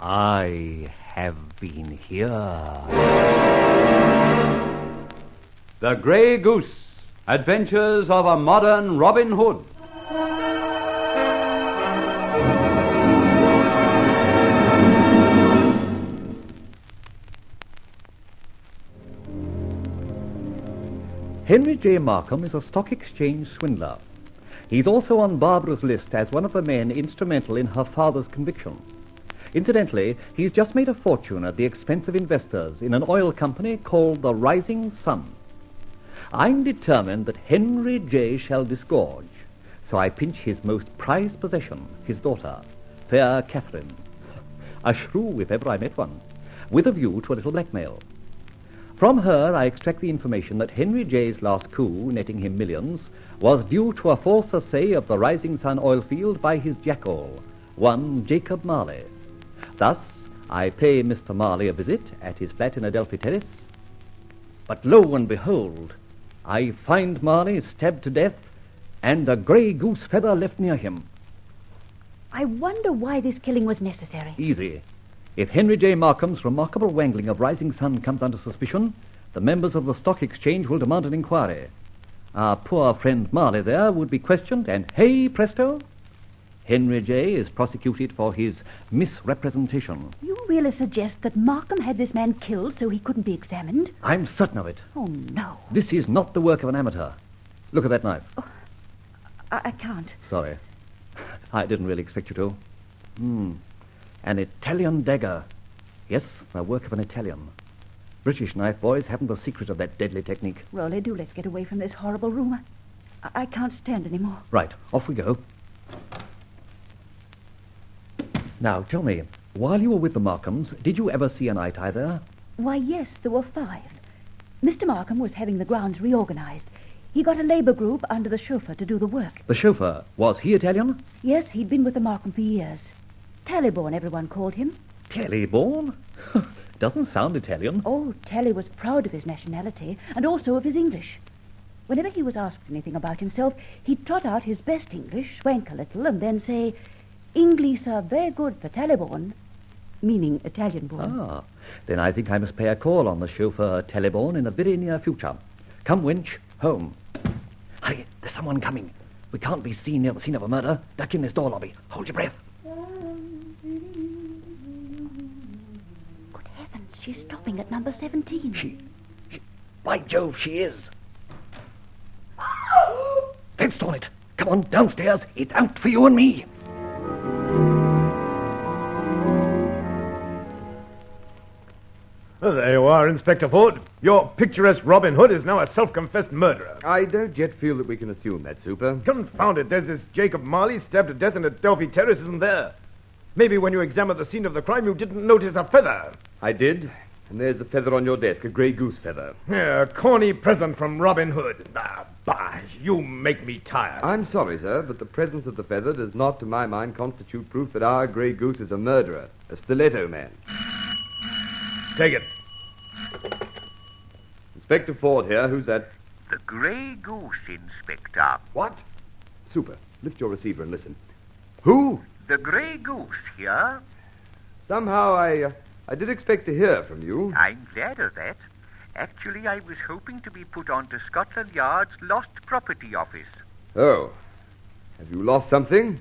I have been here. The Grey Goose Adventures of a Modern Robin Hood. Henry J. Markham is a stock exchange swindler. He's also on Barbara's list as one of the men instrumental in her father's conviction. Incidentally, he's just made a fortune at the expense of investors in an oil company called the Rising Sun. I'm determined that Henry J. shall disgorge, so I pinch his most prized possession, his daughter, fair Catherine. A shrew, if ever I met one, with a view to a little blackmail. From her, I extract the information that Henry J.'s last coup, netting him millions, was due to a false assay of the Rising Sun oil field by his jackal, one Jacob Marley. Thus, I pay Mr. Marley a visit at his flat in Adelphi Terrace. But lo and behold, I find Marley stabbed to death and a grey goose feather left near him. I wonder why this killing was necessary. Easy. If Henry J. Markham's remarkable wangling of Rising Sun comes under suspicion, the members of the Stock Exchange will demand an inquiry. Our poor friend Marley there would be questioned, and hey presto, Henry J. is prosecuted for his misrepresentation. You really suggest that Markham had this man killed so he couldn't be examined? I'm certain of it. Oh, no. This is not the work of an amateur. Look at that knife. I, I can't. Sorry. I didn't really expect you to. Hmm. An Italian dagger. Yes, the work of an Italian. British knife boys haven't the secret of that deadly technique. Rolly, do let's get away from this horrible room. I, I can't stand any more. Right, off we go. Now, tell me, while you were with the Markhams, did you ever see a night eye there? Why, yes, there were five. Mr. Markham was having the grounds reorganized. He got a labor group under the chauffeur to do the work. The chauffeur, was he Italian? Yes, he'd been with the Markham for years. Tallyborn, everyone called him. Tallyborn? Doesn't sound Italian. Oh, Tally was proud of his nationality and also of his English. Whenever he was asked anything about himself, he'd trot out his best English, swank a little, and then say, English are very good for Tallyborn, meaning Italian born. Ah, then I think I must pay a call on the chauffeur Tallyborn in the very near future. Come, Winch, home. Hurry, there's someone coming. We can't be seen near the scene of a murder. Duck in this door lobby. Hold your breath. She's stopping at number 17. She, she, by Jove, she is. Then stall it. Come on, downstairs. It's out for you and me. Well, there you are, Inspector Ford. Your picturesque Robin Hood is now a self-confessed murderer. I don't yet feel that we can assume that, Super. Confound it, there's this Jacob Marley stabbed to death in Adelphi Terrace, isn't there? Maybe when you examined the scene of the crime, you didn't notice a feather. I did, and there's the feather on your desk, a grey goose feather. Yeah, a corny present from Robin Hood. Ah, bah, you make me tired. I'm sorry, sir, but the presence of the feather does not, to my mind, constitute proof that our grey goose is a murderer, a stiletto man. Take it. Inspector Ford here. Who's that? The Grey Goose, Inspector. What? Super. Lift your receiver and listen. Who? The Grey Goose here. Somehow I, uh, I did expect to hear from you. I'm glad of that. Actually, I was hoping to be put on to Scotland Yard's Lost Property Office. Oh. Have you lost something?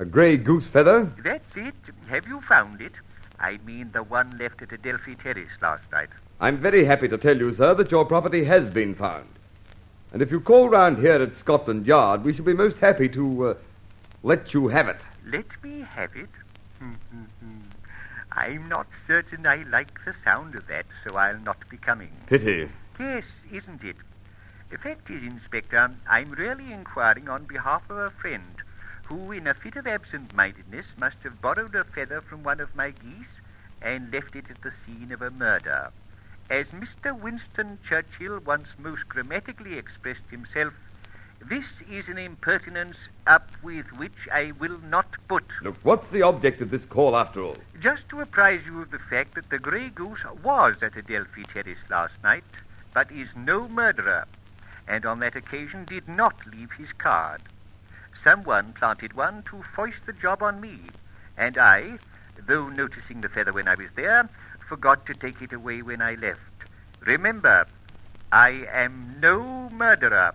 A grey goose feather? That's it. Have you found it? I mean the one left at Adelphi Terrace last night. I'm very happy to tell you, sir, that your property has been found. And if you call round here at Scotland Yard, we shall be most happy to uh, let you have it. Let me have it. Hmm, hmm, hmm. I'm not certain I like the sound of that, so I'll not be coming. Pity. Yes, isn't it? The fact is, Inspector, I'm really inquiring on behalf of a friend who, in a fit of absent-mindedness, must have borrowed a feather from one of my geese and left it at the scene of a murder. As Mr. Winston Churchill once most grammatically expressed himself, This is an impertinence up with which I will not put. Look, what's the object of this call after all? Just to apprise you of the fact that the Grey Goose was at Adelphi Terrace last night, but is no murderer, and on that occasion did not leave his card. Someone planted one to foist the job on me, and I, though noticing the feather when I was there, forgot to take it away when I left. Remember, I am no murderer.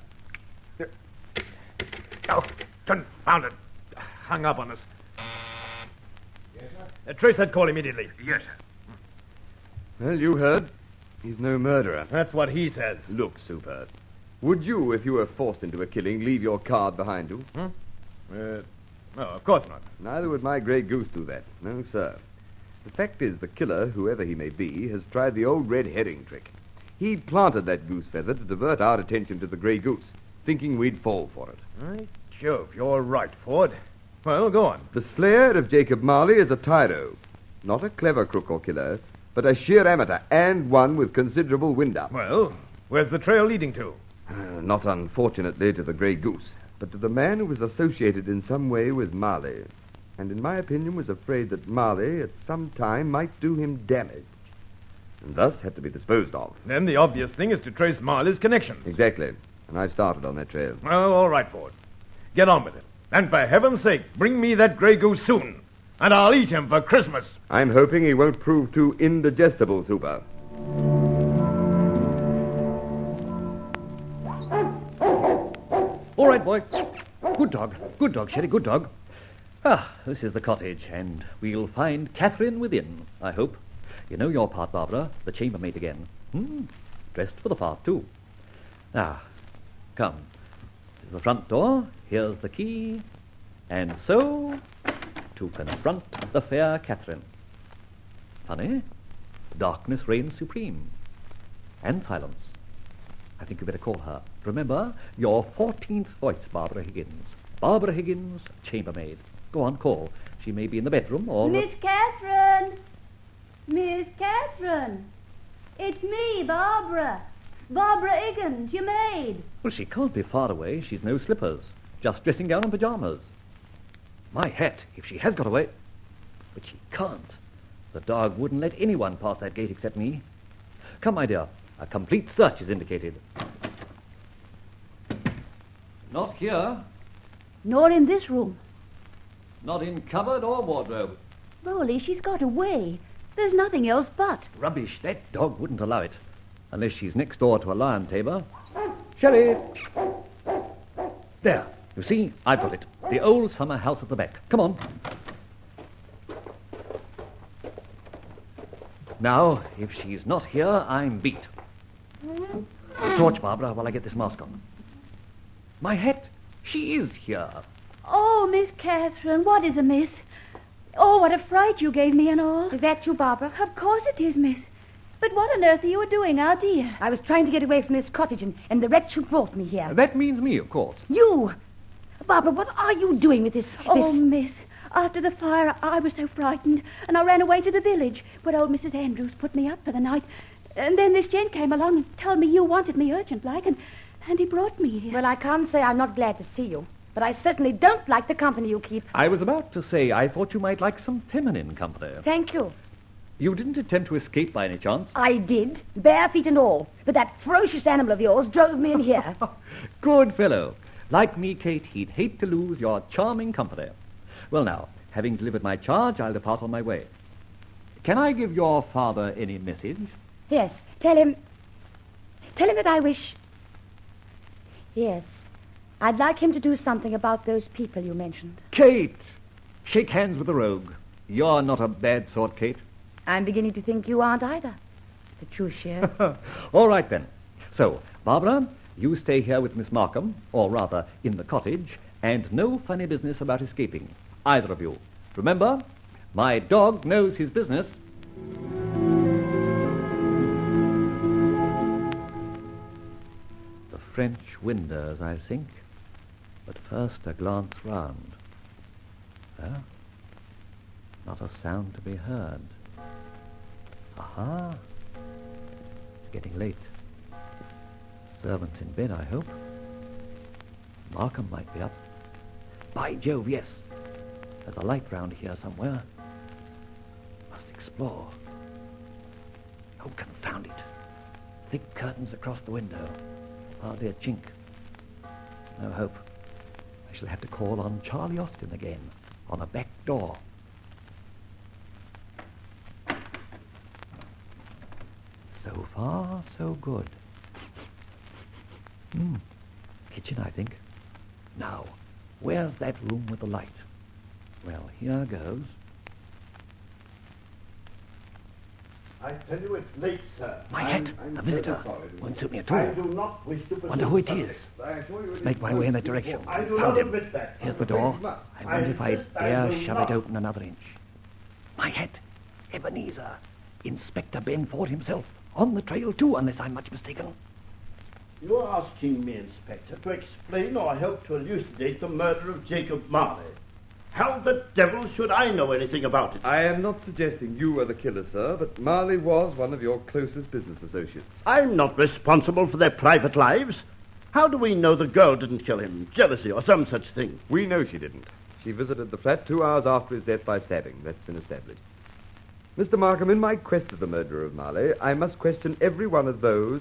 Oh, confound it. Hung up on us. Yes, sir? Uh, trace that call immediately. Yes, sir. Well, you heard. He's no murderer. That's what he says. Look, Super. Would you, if you were forced into a killing, leave your card behind you? Uh, no, of course not. Neither would my grey goose do that. No, sir. The fact is, the killer, whoever he may be, has tried the old red herring trick. He planted that goose feather to divert our attention to the grey goose, thinking we'd fall for it. Right, Jove, you're right, Ford. Well, go on. The slayer of Jacob Marley is a tyro. Not a clever crook or killer, but a sheer amateur, and one with considerable wind up. Well, where's the trail leading to? Uh, not unfortunately to the grey goose, but to the man who was associated in some way with Marley, and in my opinion was afraid that Marley at some time might do him damage, and thus had to be disposed of. Then the obvious thing is to trace Marley's connections. Exactly, and I've started on that trail. Well, all right, Ford. Get on with it. And for heaven's sake, bring me that grey goose soon, and I'll eat him for Christmas. I'm hoping he won't prove too indigestible, Super. All right, boy. Good dog. Good dog, Sherry. Good dog. Ah, this is the cottage, and we'll find Catherine within, I hope. You know your part, Barbara, the chambermaid again. Hmm, dressed for the part, too. Now, come. The front door. Here's the key. And so, to confront the fair Catherine. Funny, darkness reigns supreme. And silence. I think you better call her. Remember, your 14th voice, Barbara Higgins. Barbara Higgins, chambermaid. Go on, call. She may be in the bedroom or... Miss Catherine! Miss Catherine! It's me, Barbara. Barbara Higgins, your maid. Well, she can't be far away. She's no slippers. Just dressing gown and pajamas. My hat, if she has got away. But she can't. The dog wouldn't let anyone pass that gate except me. Come, my dear. A complete search is indicated. Not here. Nor in this room. Not in cupboard or wardrobe. Rolly, she's got away. There's nothing else but. Rubbish. That dog wouldn't allow it. Unless she's next door to a lion tamer. Sherry! There. You see, I've got it. The old summer house at the back. Come on. Now, if she's not here, I'm beat. Torch, Barbara, while I get this mask on. My hat. She is here. Oh, Miss Catherine, what is amiss? Oh, what a fright you gave me and all. Is that you, Barbara? Of course it is, miss. But what on earth are you doing out here? I was trying to get away from this cottage, and, and the wretch who brought me here. That means me, of course. You! Barbara, what are you doing with this? Oh, this... miss, after the fire, I was so frightened, and I ran away to the village, where old Mrs. Andrews put me up for the night. And then this gent came along and told me you wanted me urgent like, and, and he brought me here. Well, I can't say I'm not glad to see you, but I certainly don't like the company you keep. I was about to say I thought you might like some feminine company. Thank you. You didn't attempt to escape by any chance? I did, bare feet and all. But that ferocious animal of yours drove me in here. Good fellow. Like me, Kate, he'd hate to lose your charming company. Well, now, having delivered my charge, I'll depart on my way. Can I give your father any message? yes, tell him. Tell him that I wish. Yes, I'd like him to do something about those people you mentioned. Kate! Shake hands with the rogue. You're not a bad sort, Kate. I'm beginning to think you aren't either. The truth, Sheriff. All right, then. So, Barbara, you stay here with Miss Markham, or rather, in the cottage, and no funny business about escaping. Either of you. Remember, my dog knows his business. The French windows, I think. But first a glance round. Well, not a sound to be heard. Aha! It's getting late. Servants in bed, I hope. Markham might be up. By Jove, yes. There's a light round here somewhere. Must explore. Oh, confound it. Thick curtains across the window. Hardly a chink. No hope. I shall have to call on Charlie Austin again, on a back door. So far, so good. Hmm. Kitchen, I think. Now, where's that room with the light? Well, here goes. I tell you it's late, sir. My I'm- hat, I'm a visitor. sorry. Won't suit me at I all. do not wish to Wonder who it is. subject. I assure you Let's make my way in that direction. I do Found not him. that. Here's the door. afraid you must. I wonder if I insist I dare shove not. it open another inch. My hat, Ebenezer. Inspector Benford himself. On the trail, too, unless I'm much mistaken. You're asking me, Inspector, to explain or help to elucidate the murder of Jacob Marley. How the devil should I know anything about it? I am not suggesting you were the killer, sir, but Marley was one of your closest business associates. I'm not responsible for their private lives. How do we know the girl didn't kill him? Jealousy or some such thing. We know she didn't. She visited the flat two hours after his death by stabbing. That's been established. Mr. Markham, in my quest of the murderer of Marley, I must question every one of those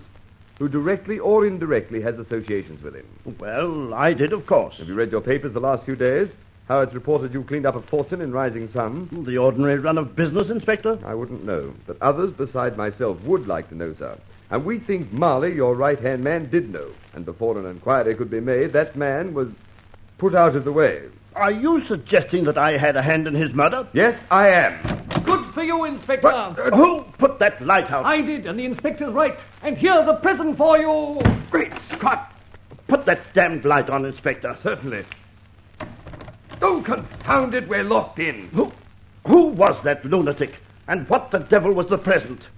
who directly or indirectly has associations with him. Well, I did, of course. Have you read your papers the last few days? How it's reported you cleaned up a fortune in Rising Sun? The ordinary run of business, Inspector? I wouldn't know, but others beside myself would like to know, sir. And we think Marley, your right-hand man, did know. And before an inquiry could be made, that man was put out of the way. Are you suggesting that I had a hand in his murder? Yes, I am. Good for you, Inspector. Uh, who put that light out? I did, and the inspector's right. And here's a present for you. Great Scott! Put that damned light on, Inspector. Certainly. Oh, confound it, we're locked in. Who, who was that lunatic? And what the devil was the present?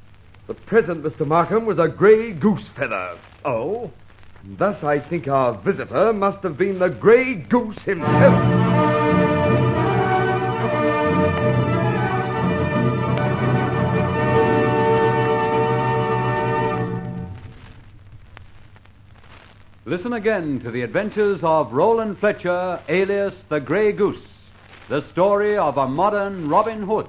The present, Mr. Markham, was a grey goose feather. Oh? Thus, I think our visitor must have been the grey goose himself. Listen again to the adventures of Roland Fletcher, alias the Grey Goose, the story of a modern Robin Hood.